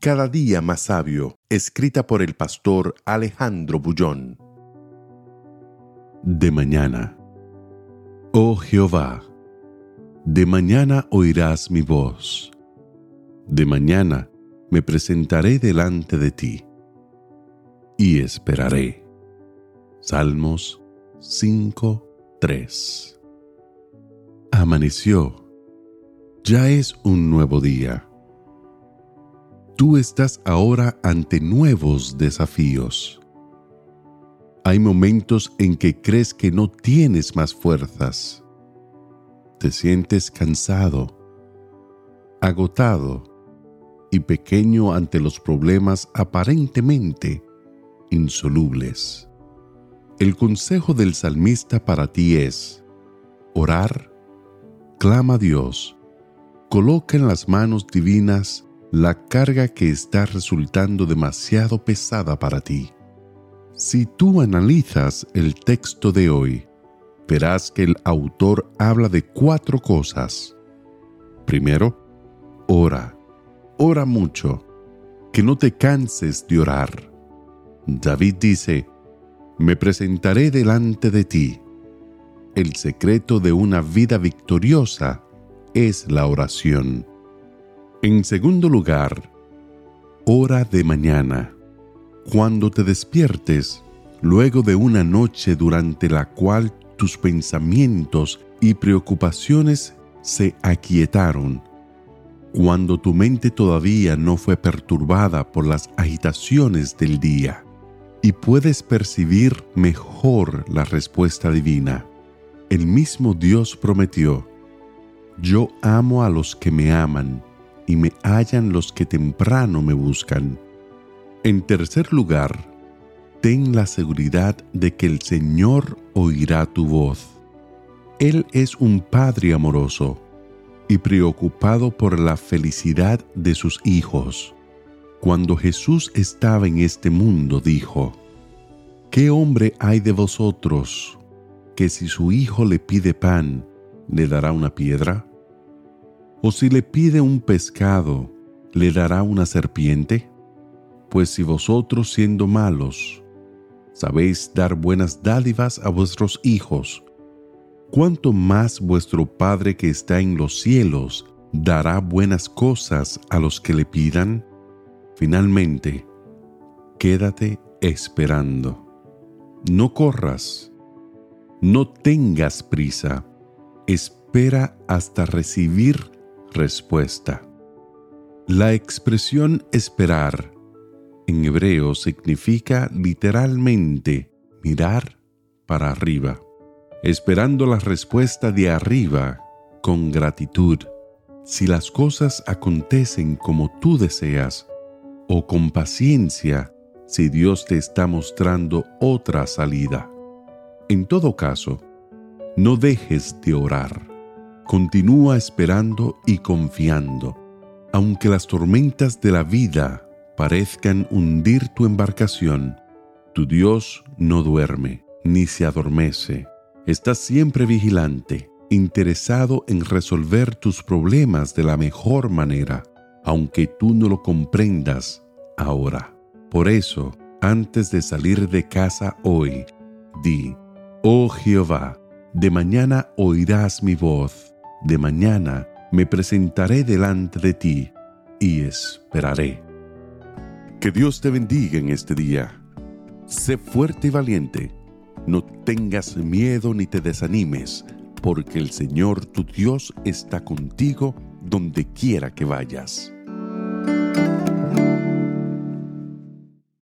Cada día más sabio, escrita por el pastor Alejandro Bullón. De mañana. Oh Jehová, de mañana oirás mi voz. De mañana me presentaré delante de ti y esperaré. Salmos 5:3 Amaneció. Ya es un nuevo día tú estás ahora ante nuevos desafíos. Hay momentos en que crees que no tienes más fuerzas. Te sientes cansado, agotado y pequeño ante los problemas aparentemente insolubles. El consejo del salmista para ti es orar, clama a Dios, coloca en las manos divinas la carga que está resultando demasiado pesada para ti. Si tú analizas el texto de hoy, verás que el autor habla de cuatro cosas. Primero, ora, ora mucho, que no te canses de orar. David dice, me presentaré delante de ti. El secreto de una vida victoriosa es la oración. En segundo lugar, hora de mañana. Cuando te despiertes, luego de una noche durante la cual tus pensamientos y preocupaciones se aquietaron, cuando tu mente todavía no fue perturbada por las agitaciones del día, y puedes percibir mejor la respuesta divina. El mismo Dios prometió, yo amo a los que me aman y me hallan los que temprano me buscan. En tercer lugar, ten la seguridad de que el Señor oirá tu voz. Él es un Padre amoroso y preocupado por la felicidad de sus hijos. Cuando Jesús estaba en este mundo, dijo, ¿Qué hombre hay de vosotros que si su hijo le pide pan, le dará una piedra? ¿O si le pide un pescado, le dará una serpiente? Pues si vosotros siendo malos, sabéis dar buenas dádivas a vuestros hijos, ¿cuánto más vuestro Padre que está en los cielos dará buenas cosas a los que le pidan? Finalmente, quédate esperando. No corras, no tengas prisa, espera hasta recibir respuesta. La expresión esperar en hebreo significa literalmente mirar para arriba, esperando la respuesta de arriba con gratitud. Si las cosas acontecen como tú deseas, o con paciencia si Dios te está mostrando otra salida. En todo caso, no dejes de orar Continúa esperando y confiando. Aunque las tormentas de la vida parezcan hundir tu embarcación, tu Dios no duerme ni se adormece. Está siempre vigilante, interesado en resolver tus problemas de la mejor manera, aunque tú no lo comprendas ahora. Por eso, antes de salir de casa hoy, di, Oh Jehová, de mañana oirás mi voz de mañana me presentaré delante de ti y esperaré. Que Dios te bendiga en este día. Sé fuerte y valiente. No tengas miedo ni te desanimes, porque el Señor tu Dios está contigo donde quiera que vayas.